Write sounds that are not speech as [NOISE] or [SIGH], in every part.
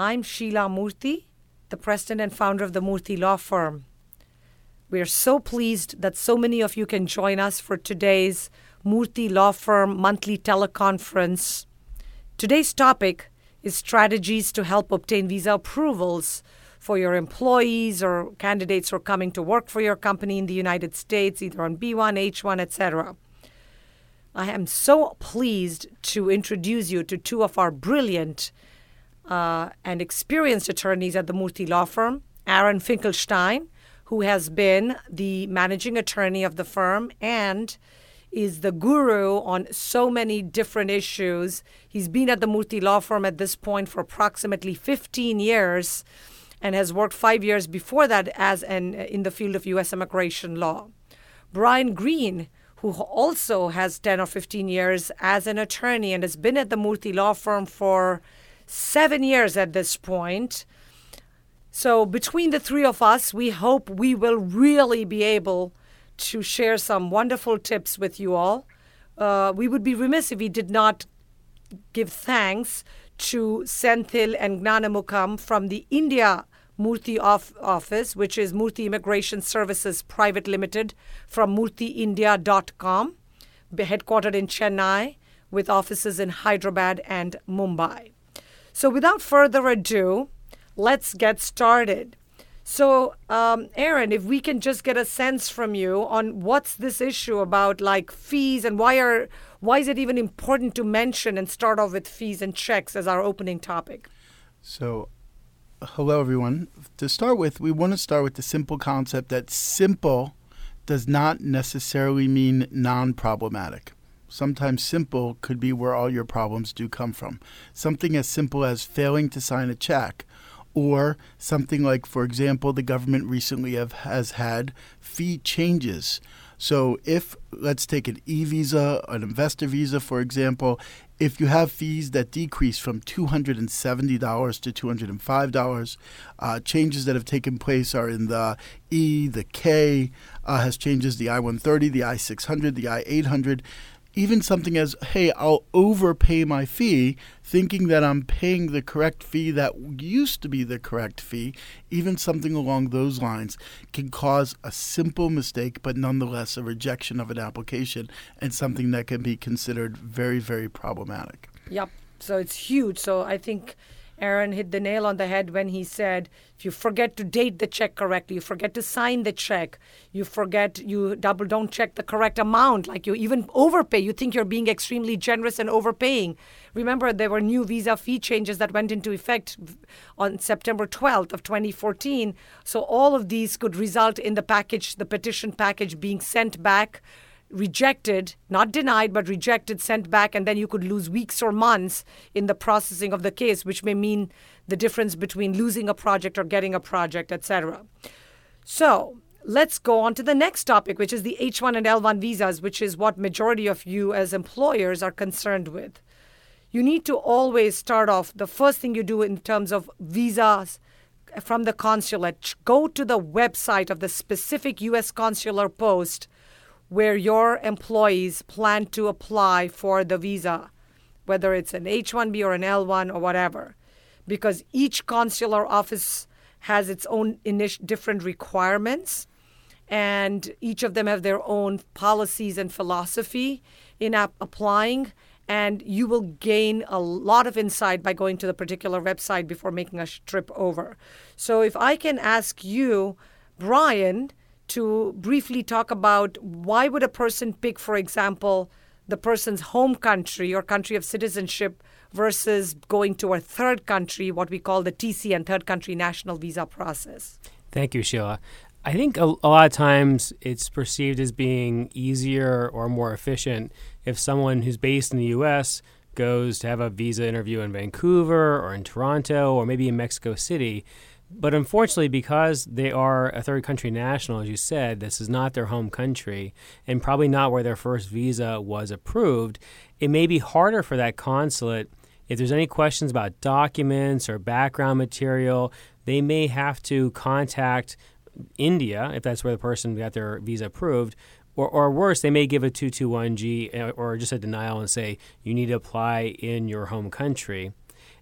I'm Sheila Murthy, the president and founder of the Murthy Law Firm. We are so pleased that so many of you can join us for today's Murthy Law Firm monthly teleconference. Today's topic is strategies to help obtain visa approvals for your employees or candidates who are coming to work for your company in the United States, either on B1, H1, etc. I am so pleased to introduce you to two of our brilliant uh, and experienced attorneys at the Murthy Law Firm, Aaron Finkelstein, who has been the managing attorney of the firm and is the guru on so many different issues. He's been at the Murthy Law Firm at this point for approximately 15 years and has worked five years before that as an in the field of U.S. immigration law. Brian Green, who also has 10 or 15 years as an attorney and has been at the Murthy Law Firm for seven years at this point. So, between the three of us, we hope we will really be able to share some wonderful tips with you all. Uh, we would be remiss if we did not give thanks to Senthil and Gnanamukam from the India Murthy off- office, which is Murthy Immigration Services Private Limited from murthyindia.com, headquartered in Chennai with offices in Hyderabad and Mumbai. So, without further ado, let's get started. So, um, Aaron, if we can just get a sense from you on what's this issue about, like fees, and why are why is it even important to mention and start off with fees and checks as our opening topic? So, hello everyone. To start with, we want to start with the simple concept that simple does not necessarily mean non-problematic. Sometimes simple could be where all your problems do come from. Something as simple as failing to sign a check, or something like, for example, the government recently have, has had fee changes. So, if let's take an e visa, an investor visa, for example, if you have fees that decrease from $270 to $205, uh, changes that have taken place are in the E, the K, uh, has changes the I 130, the I 600, the I 800 even something as, hey, I'll overpay my fee, thinking that I'm paying the correct fee that used to be the correct fee, even something along those lines can cause a simple mistake, but nonetheless a rejection of an application and something that can be considered very, very problematic. Yep. So it's huge. So I think Aaron hit the nail on the head when he said if you forget to date the check correctly, you forget to sign the check, you forget, you double don't check the correct amount, like you even overpay, you think you're being extremely generous and overpaying. Remember, there were new visa fee changes that went into effect on September 12th of 2014. So all of these could result in the package, the petition package being sent back rejected, not denied, but rejected, sent back, and then you could lose weeks or months in the processing of the case, which may mean the difference between losing a project or getting a project, etc. So let's go on to the next topic, which is the H1 and L1 visas, which is what majority of you as employers are concerned with. You need to always start off the first thing you do in terms of visas from the consulate. Go to the website of the specific U.S. consular post where your employees plan to apply for the visa, whether it's an H 1B or an L 1 or whatever, because each consular office has its own init- different requirements and each of them have their own policies and philosophy in ap- applying and you will gain a lot of insight by going to the particular website before making a trip over. So if i can ask you brian to briefly talk about why would a person pick, for example, the person's home country or country of citizenship versus going to a third country, what we call the TC and third country national visa process. Thank you, Sheila. I think a, a, lot of times it's perceived as being easier or more efficient if someone who's based in the U.S. goes to have a visa interview in Vancouver or in Toronto or maybe in Mexico City. But unfortunately, because they are a third country national, as you said, this is not their home country and probably not where their first visa was approved. It may be harder for that consulate if there's any questions about documents or background material. They may have to contact India if that's where the person got their visa approved. Or, or worse, they may give a 221G uh, or just a denial and say you need to apply in your home country.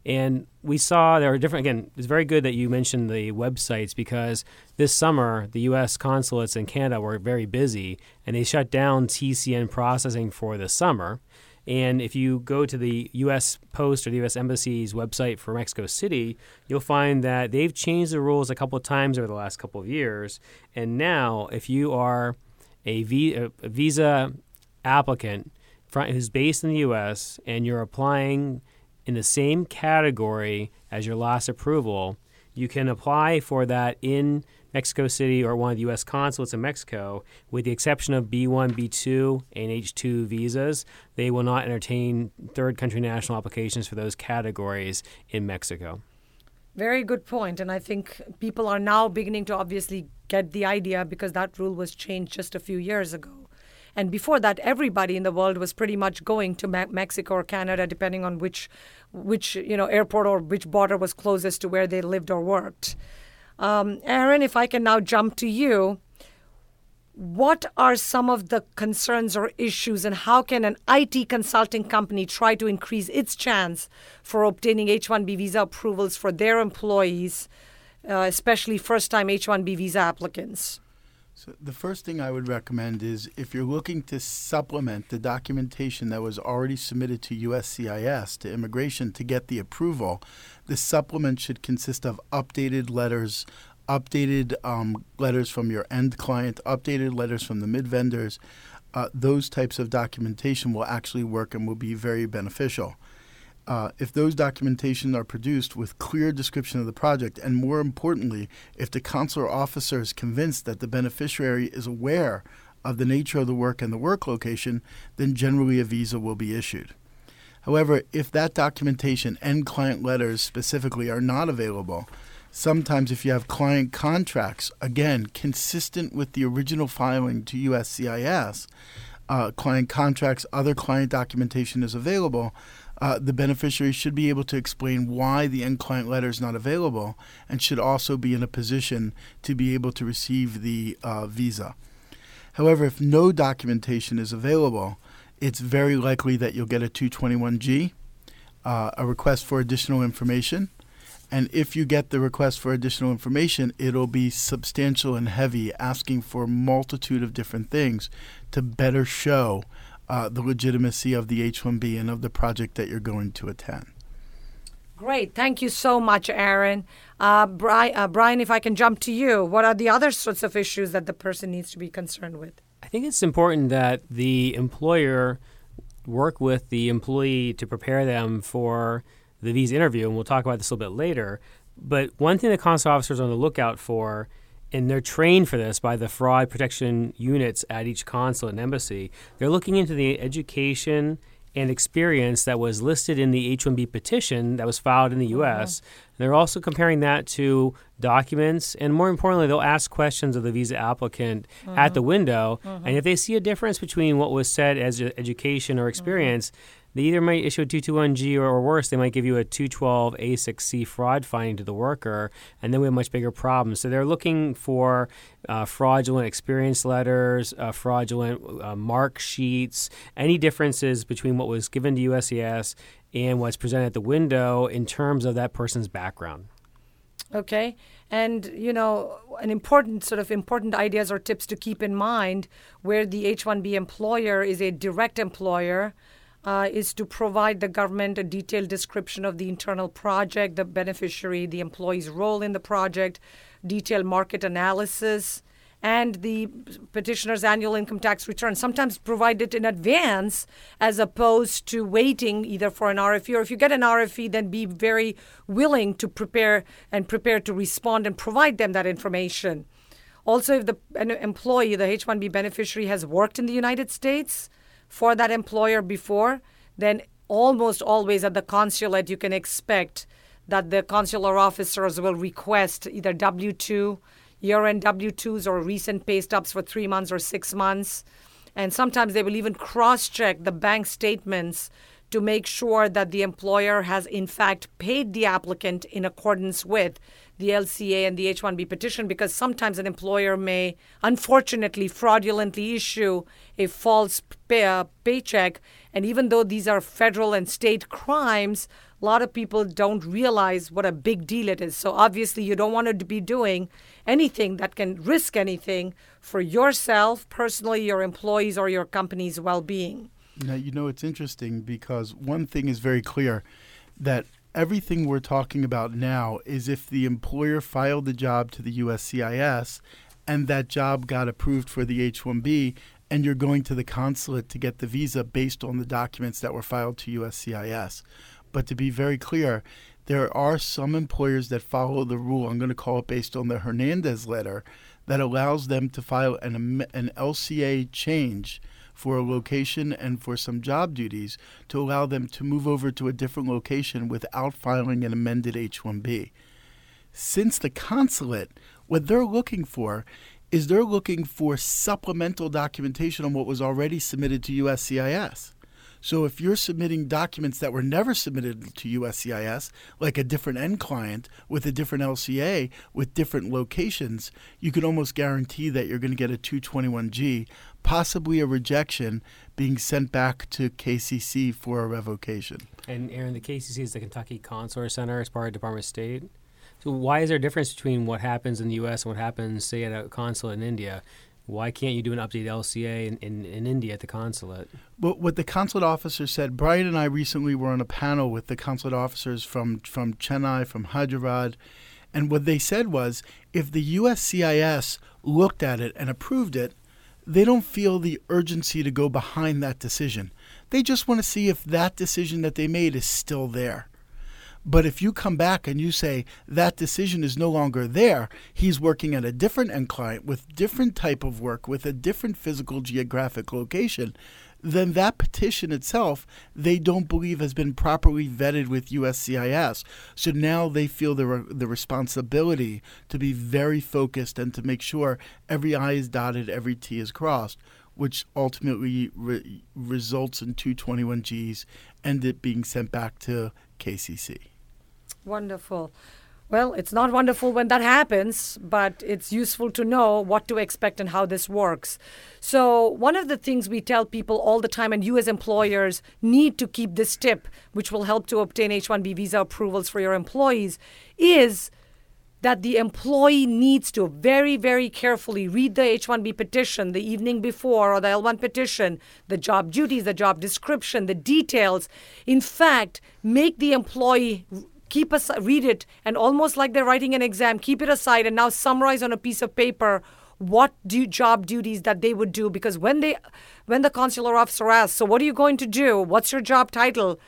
And we saw there are different, again, it's very good that you mentioned the websites because this summer the U.S. consulates in Canada were very busy and they shut down TCN processing for the summer. And if you go to the U.S. Post or the U.S. Embassy's website for Mexico City, you'll find that they've changed the rules a couple of times over the last couple of years. And now, if you are a, visa applicant who's based in the U.S. and you're applying in the same category as your last approval, you can apply for that in Mexico City or one of the U.S. consulates in Mexico, with the exception of B1, B2, and H2 visas. They will not entertain third country national applications for those categories in Mexico. Very good point. And I think people are now beginning to obviously get the idea because that rule was changed just a few years ago. And before that, everybody in the world was pretty much going to Me- Mexico or Canada, depending on which, which you know, airport or which border was closest to where they lived or worked. Um, Aaron, if I can now jump to you, what are some of the concerns or issues, and how can an IT consulting company try to increase its chance for obtaining H 1B visa approvals for their employees, uh, especially first time H 1B visa applicants? So the first thing I would recommend is if you're looking to supplement the documentation that was already submitted to USCIS to immigration to get the approval, the supplement should consist of updated letters, updated um, letters from your end client, updated letters from the mid vendors. Uh, those types of documentation will actually work and will be very beneficial uh, if those documentation are produced with clear description of the project, and more importantly, if the consular officer is convinced that the beneficiary is aware of the nature of the work and the work location, then generally a visa will be issued. However, if that documentation and client letters specifically are not available, sometimes if you have client contracts, again, consistent with the original filing to USCIS, uh, client contracts, other client documentation is available, uh, the beneficiary should be able to explain why the end client letter is not available and should also be in a position to be able to receive the uh, visa. However, if no documentation is available, it's very likely that you'll get a 221G, uh, a request for additional information. And if you get the request for additional information, it'll be substantial and heavy, asking for a multitude of different things to better show uh, the legitimacy of the H 1B and of the project that you're going to attend. Great. Thank you so much, Aaron. Uh, Brian, uh, Brian, if I can jump to you, what are the other sorts of issues that the person needs to be concerned with? I think it's important that the employer work with the employee to prepare them for the visa interview, and we'll talk about this a little bit later. But one thing that consular officers are on the lookout for and they're trained for this by the fraud protection units at each consulate and embassy. They're looking into the education and experience that was listed in the H-1B petition that was filed in the U.S. Mm-hmm. They're also comparing that to documents, and more importantly, they'll ask questions of the visa applicant mm-hmm. at the window. Mm-hmm. And if they see a difference between what was said as education or mm-hmm. experience, they either might issue a 221G or, or worse, they might give you a 212 A6C fraud finding to the worker, and then we have much bigger problems. So they're looking for uh, fraudulent experience letters, uh, fraudulent uh, mark sheets, any differences between what was given to USCIS and what's presented at the window in terms of that person's background. Okay. And, you know, an important sort of important ideas or tips to keep in mind where the H 1B employer is a direct employer uh, is to provide the government a detailed description of the internal project, the beneficiary, the employee's role in the project, detailed market analysis, and the petitioner's annual income tax return. Sometimes provide it in advance as opposed to waiting either for an RFE or if you get an RFE, then be very willing to prepare and prepare to respond and provide them that information. Also, if the an employee, the H 1B beneficiary, has worked in the United States, for that employer before, then almost always at the consulate, you can expect that the consular officers will request either W 2, year end W 2s, or recent pay stubs for three months or six months. And sometimes they will even cross check the bank statements to make sure that the employer has, in fact, paid the applicant in accordance with the LCA and the H 1B petition because sometimes an employer may unfortunately fraudulently issue a false pay, uh, paycheck. And even though these are federal and state crimes, a lot of people don't realize what a big deal it is. So obviously, you don't want to be doing anything that can risk anything for yourself, personally, your employees, or your company's well being. Now, you know, it's interesting because one thing is very clear that everything we're talking about now is if the employer filed the job to the USCIS and that job got approved for the H 1B, and you're going to the consulate to get the visa based on the documents that were filed to USCIS. But to be very clear, there are some employers that follow the rule, I'm going to call it based on the Hernandez letter, that allows them to file an, an LCA change for a location and for some job duties to allow them to move over to a different location without filing an amended H 1B. Since the consulate, what they're looking for is they're looking for supplemental documentation on what was already submitted to USCIS. So if you're submitting documents that were never submitted to USCIS, like a different end client with a different LCA with different locations, you can almost guarantee that you're going to get a 221G, possibly a rejection, being sent back to KCC for a revocation. And Aaron, the KCC is the Kentucky Consular Center as part of Department of State. So why is there a difference between what happens in the U.S. and what happens, say, at a consulate in India? Why can't you do an updated LCA in, in, in India at the consulate? Well, what the consulate officer said, Brian and I recently were on a panel with the consulate officers from, from Chennai, from Hyderabad, and what they said was if the USCIS looked at it and approved it, they don't feel the urgency to go behind that decision. They just want to see if that decision that they made is still there. But if you come back and you say that decision is no longer there, he's working at a different end client with different type of work with a different physical geographic location, then that petition itself they don't believe has been properly vetted with USCIS. So now they feel the re- the responsibility to be very focused and to make sure every I is dotted, every T is crossed which ultimately re- results in 221Gs and it being sent back to KCC. Wonderful. Well, it's not wonderful when that happens, but it's useful to know what to expect and how this works. So, one of the things we tell people all the time, and you as employers need to keep this tip, which will help to obtain H 1B visa approvals for your employees, is that the employee needs to very, very carefully read the H 1B petition the evening before or the L 1 petition, the job duties, the job description, the details. In fact, make the employee keep us read it and almost like they're writing an exam keep it aside and now summarize on a piece of paper what do job duties that they would do because when they when the consular officer asks so what are you going to do? What's your job title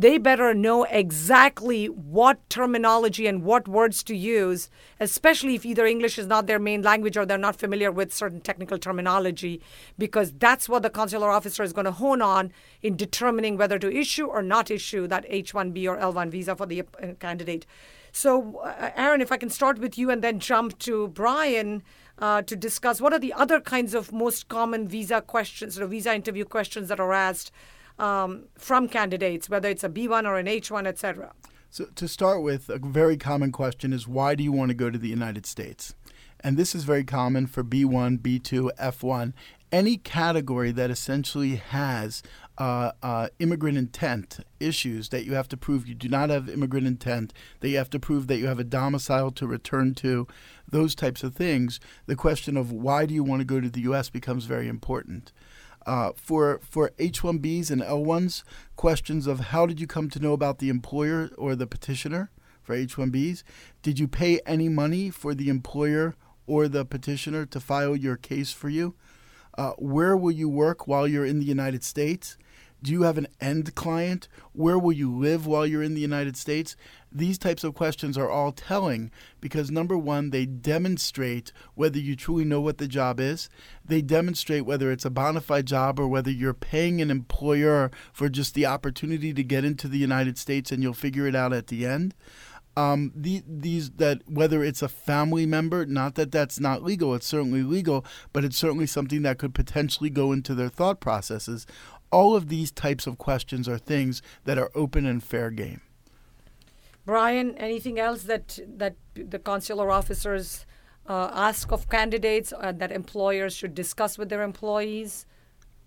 they better know exactly what terminology and what words to use, especially if either English is not their main language or they're not familiar with certain technical terminology, because that's what the consular officer is going to hone on in determining whether to issue or not issue that H 1B or L 1 visa for the uh, candidate. So, uh, Aaron, if I can start with you and then jump to Brian. Uh, to discuss what are the other kinds of most common visa questions or visa interview questions that are asked um, from candidates, whether it's a B1 or an H1, etc. So, to start with, a very common question is why do you want to go to the United States? And this is very common for B1, B2, F1, any category that essentially has uh, uh, immigrant intent issues that you have to prove you do not have immigrant intent, that you have to prove that you have a domicile to return to, those types of things. The question of why do you want to go to the U.S. becomes very important. Uh, for for H-1Bs and L-1s, questions of how did you come to know about the employer or the petitioner for H-1Bs? Did you pay any money for the employer or the petitioner to file your case for you? Uh, where will you work while you're in the United States? Do you have an end client? Where will you live while you're in the United States? These types of questions are all telling because number one, they demonstrate whether you truly know what the job is. They demonstrate whether it's a bona fide job or whether you're paying an employer for just the opportunity to get into the United States and you'll figure it out at the end um, the, these that whether it's a family member, not that that's not legal, it's certainly legal, but it's certainly something that could potentially go into their thought processes. All of these types of questions are things that are open and fair game. Brian, anything else that that the consular officers uh, ask of candidates uh, that employers should discuss with their employees?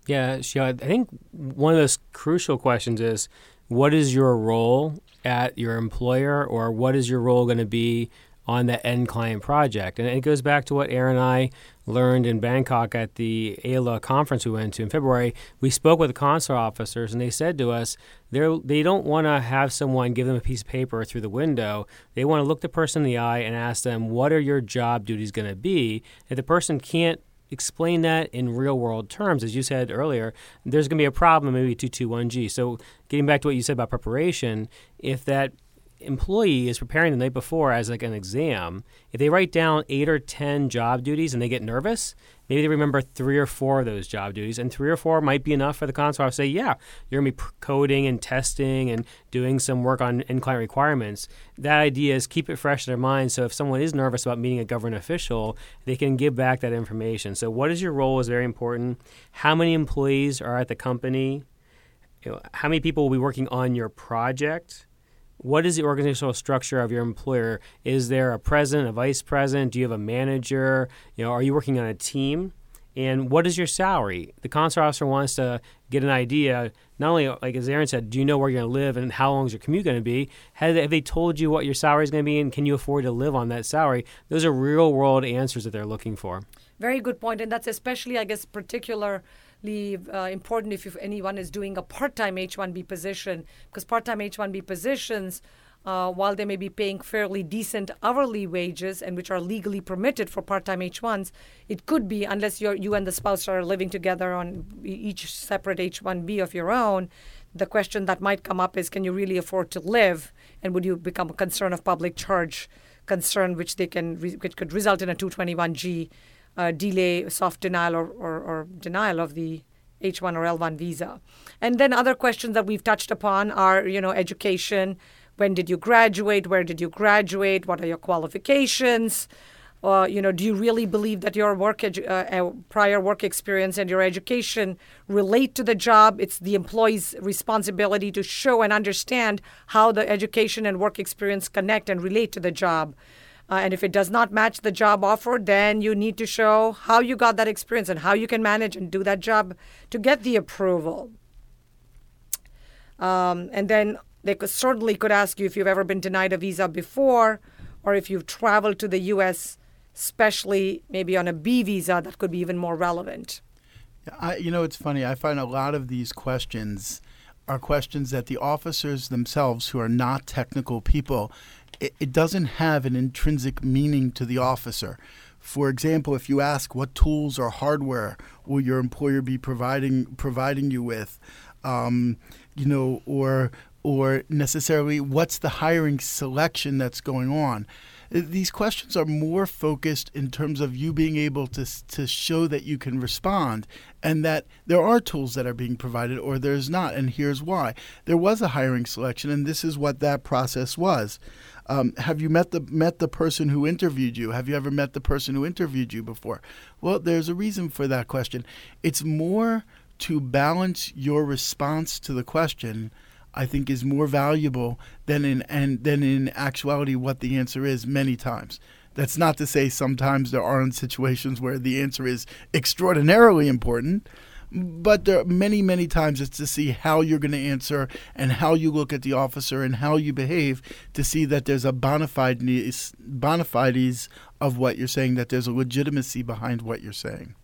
Yeah, I think one of those crucial questions is what is your role at your employer or what is your role going to be on the end client project. And it goes back to what Aaron and I learned in Bangkok at the AILA conference we went to in February. We spoke with the consular officers and they said to us they don't want to have someone give them a piece of paper through the window. They want to look the person in the eye and ask them, what are your job duties going to be? If the person can't explain that in real world terms, as you said earlier, there's going to be a problem maybe 221G. So, getting back to what you said about preparation, if that employee is preparing the night before as like an exam, if they write down eight or 10 job duties and they get nervous, maybe they remember three or four of those job duties, and three or four might be enough for the consular to say, yeah, you're to be coding and testing and doing some work on end client requirements. That idea is keep it fresh in their mind. So if someone is nervous about meeting a government official, they can give back that information. So what is your role is very important. How many employees are at the company? You know, how many people will be working on your project? What is the organizational structure of your employer? Is there a president, a vice president? Do you have a manager? You know, are you working on a team? And what is your salary? The consular officer wants to get an idea. Not only, like as Aaron said, do you know where you're going to live and how long is your commute going to be? Have they, have they told you what your salary is going to be and can you afford to live on that salary? Those are real world answers that they're looking for. Very good point, and that's especially, I guess, particular uh, important if, if anyone is doing a part-time H-1B position, because part-time H-1B positions, uh, while they may be paying fairly decent hourly wages and which are legally permitted for part-time H-1s, it could be unless you and the spouse are living together on each separate H-1B of your own. The question that might come up is, can you really afford to live, and would you become a concern of public charge concern, which they can which could result in a 221G uh, delay, soft denial, or, or, or denial of the H1 or L1 visa. And then other questions that we've touched upon are, you know, education. When did you graduate? Where did you graduate? What are your qualifications? Uh, you know, do you really believe that your work edu- uh, uh, prior work experience and your education relate to the job? It's the employee's responsibility to show and understand how the education and work experience connect and relate to the job. Uh, and if it does not match the job offer, then you need to show how you got that experience and how you can manage and do that job to get the approval. Um, and then they could, certainly could ask you if you've ever been denied a visa before or if you've traveled to the U.S., especially maybe on a B visa, that could be even more relevant. I, you know, it's funny. I find a lot of these questions are questions that the officers themselves, who are not technical people, it, it doesn't have an intrinsic meaning to the officer. For example, if you ask what tools or hardware will your employer be providing providing you with, um, you know, or or necessarily what's the hiring selection that's going on. These questions are more focused in terms of you being able to, to show that you can respond and that there are tools that are being provided or there's not. And here's why there was a hiring selection, and this is what that process was. Um, have you met the met the person who interviewed you? Have you ever met the person who interviewed you before? Well, there's a reason for that question. It's more to balance your response to the question. I think is more valuable than in and than in actuality what the answer is many times. That's not to say sometimes there aren't situations where the answer is extraordinarily important, but there are many, many times it's to see how you're going to answer and how you look at the officer and how you behave to see that there's a bona fides, bona fides of what you're saying, that there's a legitimacy behind what you're saying.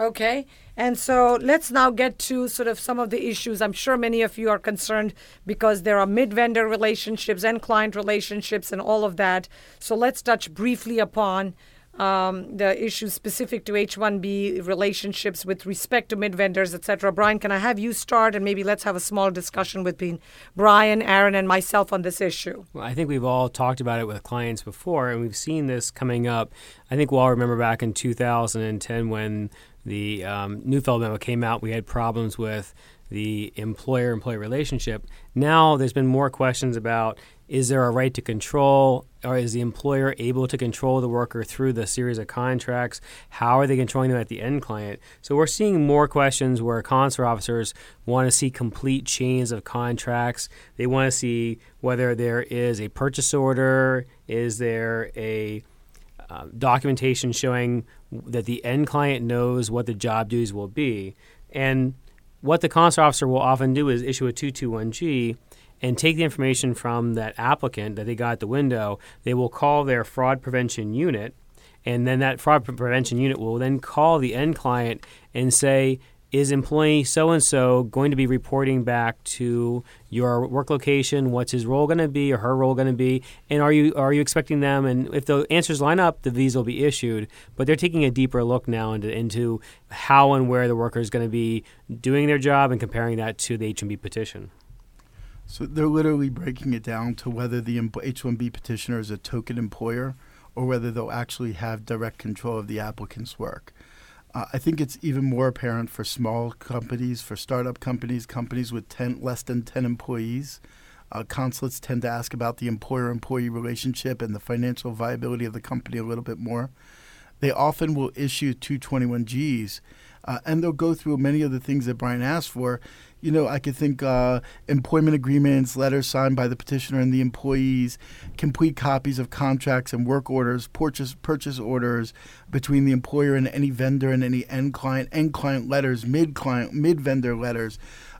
Okay. And so let's now get to sort of some of the issues. I'm sure many of you are concerned because there are mid vendor relationships and client relationships and all of that. So let's touch briefly upon um, the issues specific to H-1B relationships with respect to mid vendors, etc. Brian, can I have you start and maybe let's have a small discussion between Brian, Aaron, and myself on this issue. Well, I think we've all talked about it with clients before, and we've seen this coming up. I think we'll all remember back in 2010 when the um, Neufeld memo came out. We had problems with the employer-employee relationship. Now there's been more questions about is there a right to control or is the employer able to control the worker through the series of contracts how are they controlling them at the end client so we're seeing more questions where consular officers want to see complete chains of contracts they want to see whether there is a purchase order is there a uh, documentation showing that the end client knows what the job duties will be and what the consular officer will often do is issue a 221G and take the information from that applicant that they got at the window. They will call their fraud prevention unit, and then that fraud prevention unit will then call the end client and say, is employee so and so going to be reporting back to your work location? What's his role going to be or her role going to be? And are you are you expecting them? And if the answers line up, the visa will be issued. But they're taking a deeper look now into, into how and where the worker is going to be doing their job and comparing that to the H-1B petition. So they're literally breaking it down to whether the H-1B petitioner is a token employer or whether they'll actually have direct control of the applicant's work. Uh, I think it's even more apparent for small companies, for startup companies, companies with 10, less than 10 employees. Uh, consulates tend to ask about the employer employee relationship and the financial viability of the company a little bit more. They often will issue 221Gs uh, and they'll go through many of the things that Brian asked for you know, I could think uh, employment agreements, letters signed by the petitioner and the employees, complete copies of contracts and work orders, purchase purchase orders between the employer and any vendor and any end client, end client letters, mid client, mid vendor letters.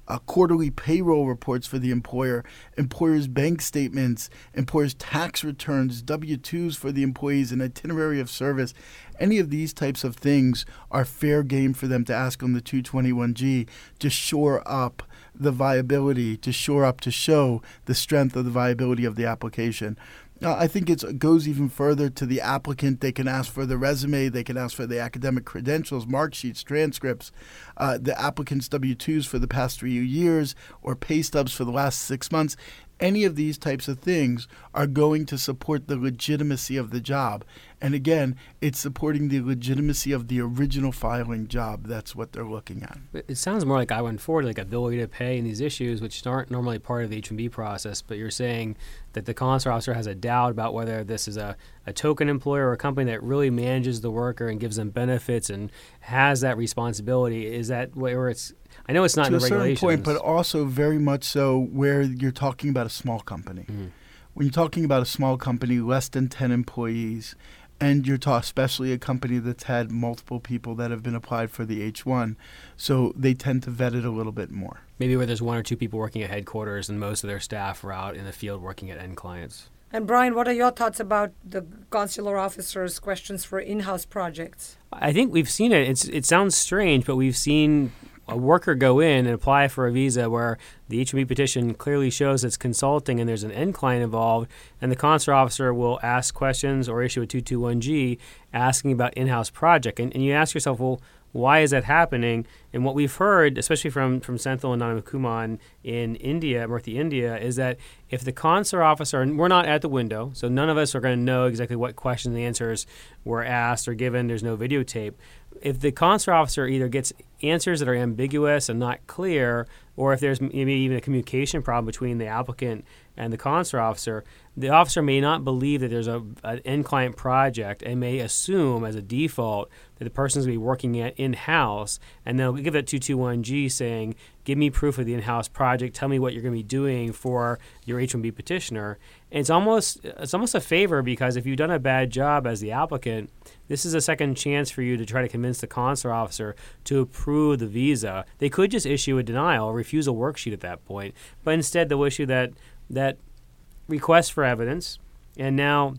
Uh, quarterly payroll reports for the employer, employer's bank statements, employer's tax returns, W 2s for the employees, an itinerary of service. Any of these types of things are fair game for them to ask on the 221G to shore up the viability, to shore up, to show the strength of the viability of the application. Uh, I think it goes even further to the applicant. They can ask for the resume, they can ask for the academic credentials, mark sheets, transcripts, uh, the applicant's W 2s for the past three years, or pay stubs for the last six months any of these types of things are going to support the legitimacy of the job. And again, it's supporting the legitimacy of the original filing job. That's what they're looking at. It sounds more like I went forward, like ability to pay and these issues, which aren't normally part of the H-1B process. But you're saying that the consular officer has a doubt about whether this is a, a token employer or a company that really manages the worker and gives them benefits and has that responsibility. Is that where it's I know it's not to in the a certain point, but also very much so where you're talking about a small company. Mm-hmm. When you're talking about a small company, less than ten employees, and you're talking especially a company that's had multiple people that have been applied for the H1, so they tend to vet it a little bit more. Maybe where there's one or two people working at headquarters and most of their staff are out in the field working at end clients. And Brian, what are your thoughts about the consular officers' questions for in-house projects? I think we've seen it. It's it sounds strange, but we've seen a worker go in and apply for a visa where the H-1B petition clearly shows it's consulting and there's an end client involved, and the consular officer will ask questions or issue a 221G asking about in-house project. And, and you ask yourself, well, why is that happening? And what we've heard, especially from, from Senthil and Nanakuman in India, Murthy, India, is that if the consular officer, and we're not at the window, so none of us are going to know exactly what questions and answers were asked or given, there's no videotape if the consular officer either gets answers that are ambiguous and not clear, or if there's maybe even a communication problem between the applicant and the consular officer, the officer may not believe that there's a, an end client project and may assume as a default that the person's going to be working at in house, and they'll give that 221G saying, Give me proof of the in house project, tell me what you're going to be doing for your H 1B petitioner. And it's almost, it's almost a favor because if you've done a bad job as the applicant, this is a second chance for you to try to convince the consular officer to approve the visa. They could just issue a denial, a refusal worksheet at that point, but instead they'll issue that that request for evidence. And now,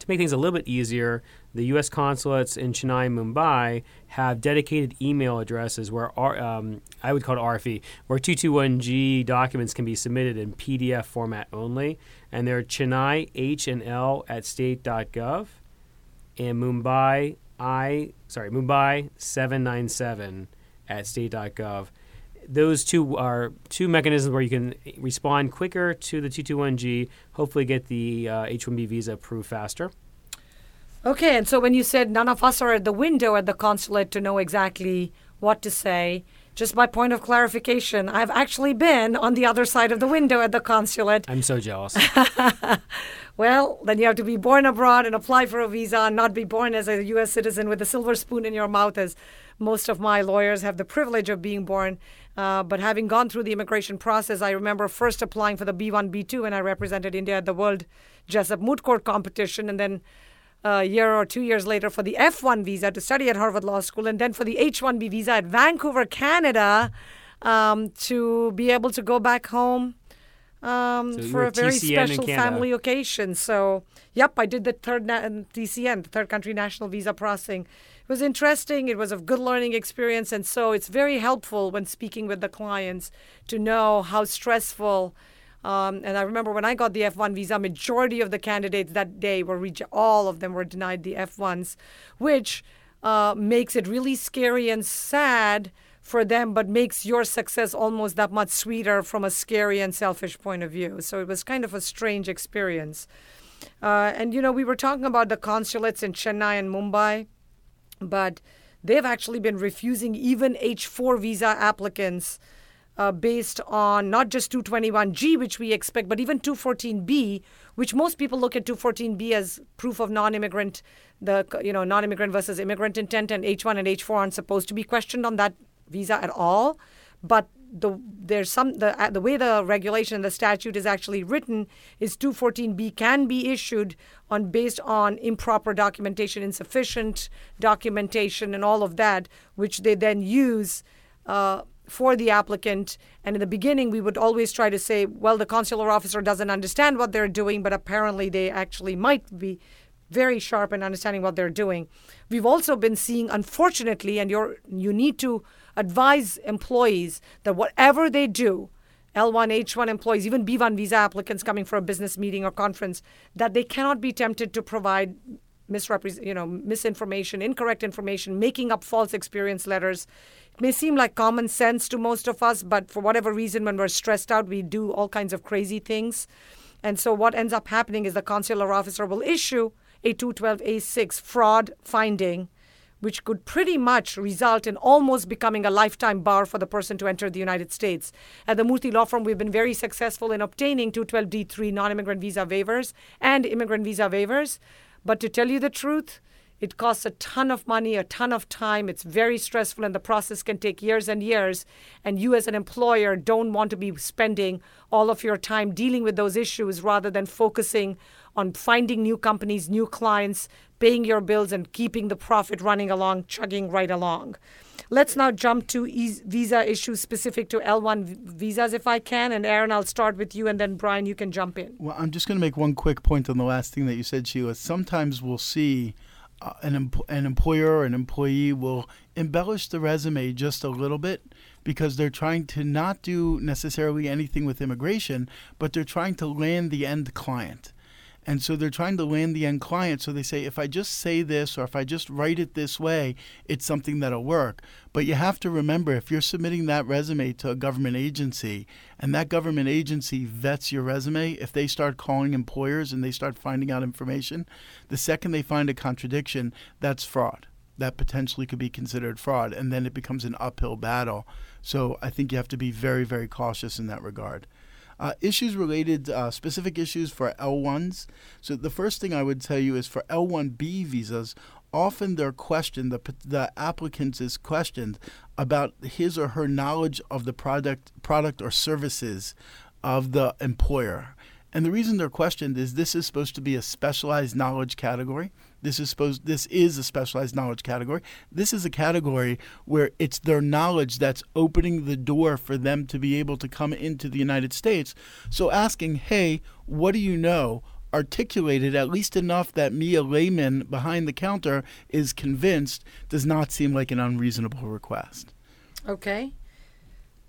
to make things a little bit easier, the U.S. consulates in Chennai Mumbai have dedicated email addresses where um, I would call it RFE, where 221G documents can be submitted in PDF format only, and they're Chennai H and L at state.gov and Mumbai I sorry Mumbai seven nine seven at state.gov. Those two are two mechanisms where you can respond quicker to the 221G, hopefully get the uh, H-1B visa approved faster. Okay, and so when you said none of us are at the window at the consulate to know exactly what to say, just by point of clarification, I've actually been on the other side of the window at the consulate. I'm so jealous. [LAUGHS] well, then you have to be born abroad and apply for a visa and not be born as a U.S. citizen with a silver spoon in your mouth, as most of my lawyers have the privilege of being born. Uh, but having gone through the immigration process, I remember first applying for the B1, B2 when I represented India at the World Jessup Moot Court competition, and then a year or two years later for the F1 visa to study at Harvard Law School, and then for the H1B visa at Vancouver, Canada, um, to be able to go back home um, So for a very TCN special family occasion. So, yep, I did the third na- TCN, the third country national visa processing. It was interesting. It was a good learning experience, and so it's very helpful when speaking with the clients to know how stressful. Um, and I remember when I got the F1 visa, majority of the candidates that day were reje- all of them were denied the F1s, which uh, makes it really scary and sad for them, but makes your success almost that much sweeter from a scary and selfish point of view. So it was kind of a strange experience. Uh, and you know, we were talking about the consulates in Chennai and Mumbai, but they've actually been refusing even H4 visa applicants uh, based on not just 221G, which we expect, but even 214B, which most people look at 214B as proof of non-immigrant, the you know non-immigrant versus immigrant intent, and H1 and H4 aren't supposed to be questioned on that visa at all. But the there's some the uh, the way the regulation the statute is actually written is 214B can be issued on based on improper documentation, insufficient documentation, and all of that, which they then use. Uh, for the applicant. And in the beginning, we would always try to say, well, the consular officer doesn't understand what they're doing, but apparently they actually might be very sharp in understanding what they're doing. We've also been seeing, unfortunately, and you're, you need to advise employees that whatever they do, L1, H1 employees, even B1 visa applicants coming for a business meeting or conference, that they cannot be tempted to provide misrepresent, you know, misinformation, incorrect information, making up false experience letters. It may seem like common sense to most of us, but for whatever reason, when we're stressed out, we do all kinds of crazy things. And so what ends up happening is the consular officer will issue a 212A6 fraud finding, which could pretty much result in almost becoming a lifetime bar for the person to enter the United States. At the Murthy Law Firm, we've been very successful in obtaining 212D3 non immigrant visa waivers and immigrant visa waivers. But to tell you the truth, it costs a ton of money, a ton of time. It's very stressful, and the process can take years and years. And you, as an employer, don't want to be spending all of your time dealing with those issues rather than focusing on finding new companies, new clients, paying your bills, and keeping the profit running along, chugging right along. Let's now jump to e- visa issues specific to L1 v- visas, if I can. And Aaron, I'll start with you, and then Brian, you can jump in. Well, I'm just going to make one quick point on the last thing that you said, Sheila. Sometimes we'll see uh, an, em- an employer or an employee will embellish the resume just a little bit because they're trying to not do necessarily anything with immigration, but they're trying to land the end client. And so they're trying to land the end client. So they say, if I just say this or if I just write it this way, it's something that'll work. But you have to remember if you're submitting that resume to a government agency and that government agency vets your resume, if they start calling employers and they start finding out information, the second they find a contradiction, that's fraud. That potentially could be considered fraud. And then it becomes an uphill battle. So I think you have to be very, very cautious in that regard. Uh, issues related, uh, specific issues for L1s. So the first thing I would tell you is for L1B visas, often they're questioned, the, the applicant is questioned about his or her knowledge of the product, product or services of the employer. And the reason they're questioned is this is supposed to be a specialized knowledge category. This is supposed this is a specialized knowledge category. This is a category where it's their knowledge that's opening the door for them to be able to come into the United States. So asking, "Hey, what do you know?" articulated at least enough that me a layman behind the counter is convinced does not seem like an unreasonable request. Okay.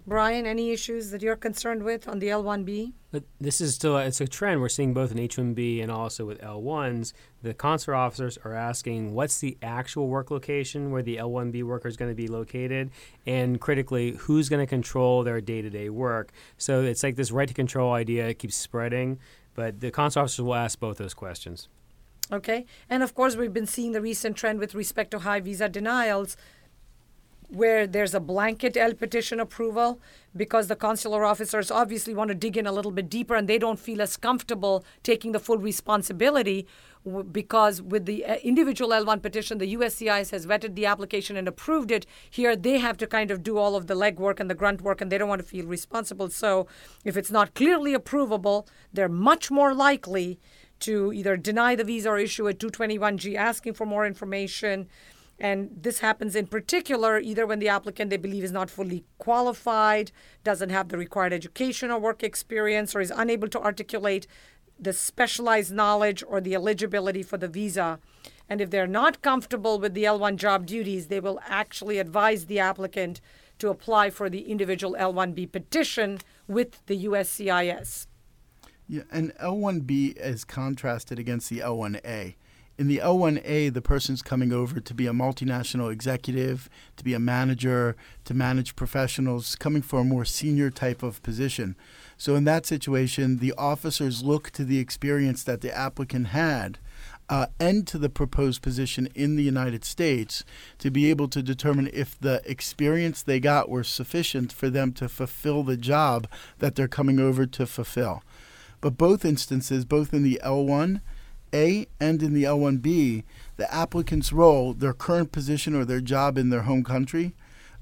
Brian, any issues that you're concerned with on the L1B? But this is still it's a trend we're seeing both in H1B and also with L1s. The consular officers are asking what's the actual work location where the L1B worker is going to be located, and critically, who's going to control their day-to-day work. So it's like this right to control idea keeps spreading, but the consular officers will ask both those questions. Okay, and of course, we've been seeing the recent trend with respect to high visa denials where there's a blanket L petition approval because the consular officers obviously want to dig in a little bit deeper and they don't feel as comfortable taking the full responsibility because with the uh, individual L1 petition, the USCIS has vetted the application and approved it. Here, they have to kind of do all of the legwork and the grunt work, and they don't want to feel responsible. So, if it's not clearly approvable, they're much more likely to either deny the visa or issue a 221G asking for more information and this happens in particular either when the applicant they believe is not fully qualified, doesn't have the required education or work experience, or is unable to articulate the specialized knowledge or the eligibility for the visa. And if they're not comfortable with the L1 job duties, they will actually advise the applicant to apply for the individual L1B petition with the USCIS. Yeah, and L1B is contrasted against the L1A in the L1A, the person's coming over to be a multinational executive, to be a manager, to manage professionals, coming for a more senior type of position. So, in that situation, the officers look to the experience that the applicant had uh, and to the proposed position in the United States to be able to determine if the experience they got were sufficient for them to fulfill the job that they're coming over to fulfill. But both instances, both in the L1 a and in the L1B, the applicant's role, their current position or their job in their home country,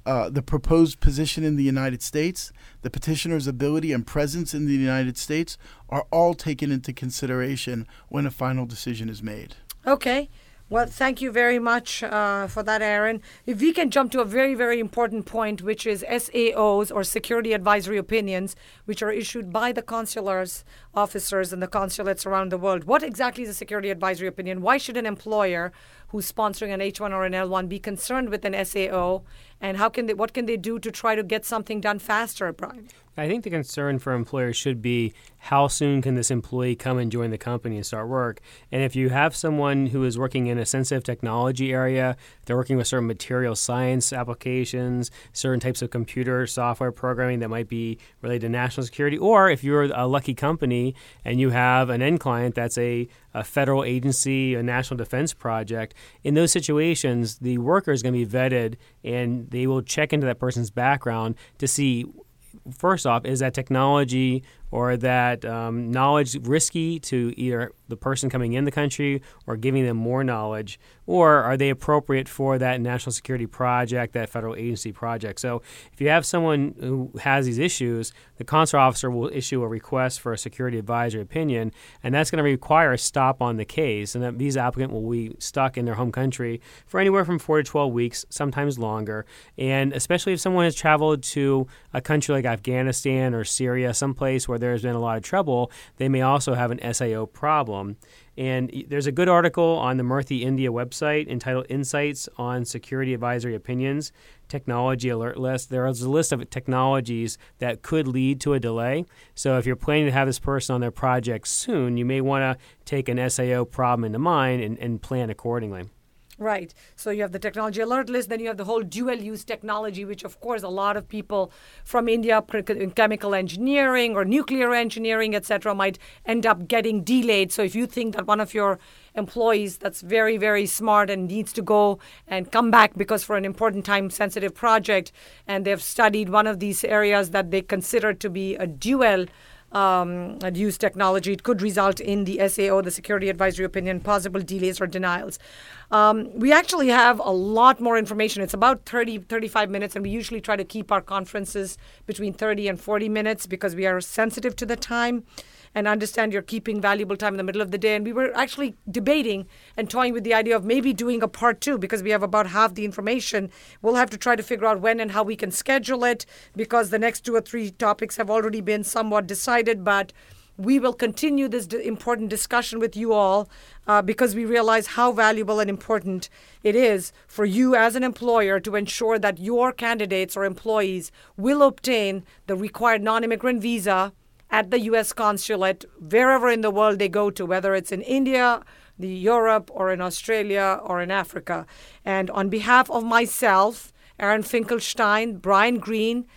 uh, the proposed position in the United States, the petitioner's ability and presence in the United States are all taken into consideration when a final decision is made. Okay. Well, thank you very much uh, for that, Aaron. If we can jump to a very, very important point, which is SAOs or security advisory opinions, which are issued by the consulars officers and the consulates around the world. What exactly is a security advisory opinion? Why should an employer who's sponsoring an H1 or an L1 be concerned with an SAO? And how can they, what can they do to try to get something done faster, Brian? I think the concern for employers should be how soon can this employee come and join the company and start work? And if you have someone who is working in a sensitive technology area, they're working with certain material science applications, certain types of computer software programming that might be related to national security, or if you're a lucky company and you have an end client that's a, a federal agency, a national defense project, in those situations, the worker is going to be vetted and they will check into that person's background to see first off, is that technology or that um, knowledge risky to either the person coming in the country or giving them more knowledge? Or are they appropriate for that national security project, that federal agency project? So if you have someone who has these issues, the consular officer will issue a request for a security advisory opinion, and that's going to require a stop on the case, and that visa applicant will be stuck in their home country for anywhere from four to 12 weeks, sometimes longer. And especially if someone has traveled to a country like Afghanistan or Syria, someplace where there's been a lot of trouble, they may also have an SAO problem. And there's a good article on the Murthy India website entitled Insights on Security Advisory Opinions Technology Alert List. There is a list of technologies that could lead to a delay. So if you're planning to have this person on their project soon, you may want to take an SAO problem into mind and, and plan accordingly. Right. So you have the technology alert list, then you have the whole dual use technology, which, of course, a lot of people from India in chemical engineering or nuclear engineering, etc., might end up getting delayed. So if you think that one of your employees that's very, very smart and needs to go and come back because for an important time sensitive project, and they've studied one of these areas that they consider to be a dual um, use technology, it could result in the SAO, the Security Advisory Opinion, possible delays or denials. Um, we actually have a lot more information. It's about 30, 35 minutes, and we usually try to keep our conferences between 30 and 40 minutes because we are sensitive to the time and understand you're keeping valuable time in the middle of the day. And we were actually debating and toying with the idea of maybe doing a part two because we have about half the information. We'll have to try to figure out when and how we can schedule it because the next two or three topics have already been somewhat decided, but we will continue this d- important discussion with you all uh, because we realize how valuable and important it is for you as an employer to ensure that your candidates or employees will obtain the required non immigrant visa at the U.S. consulate wherever in the world they go to, whether it's in India, the Europe, or in Australia, or in Africa. And on behalf of myself, Aaron Finkelstein, Brian Green,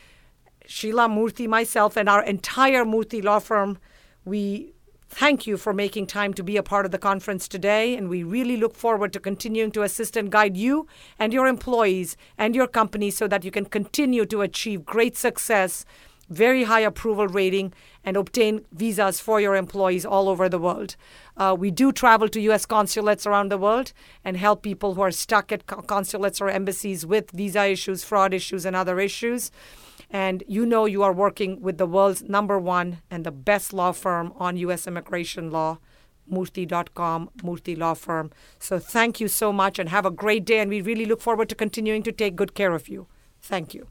Sheila Murthy, myself, and our entire Murthy law firm, we thank you for making time to be a part of the conference today, and we really look forward to continuing to assist and guide you and your employees and your company so that you can continue to achieve great success, very high approval rating, and obtain visas for your employees all over the world. Uh, we do travel to U.S. consulates around the world and help people who are stuck at consulates or embassies with visa issues, fraud issues, and other issues and you know you are working with the world's number one and the best law firm on U.S. immigration law, Murthy.com, Murthy Law Firm. So thank you so much and have a great day. And we really look forward to continuing to take good care of you. Thank you.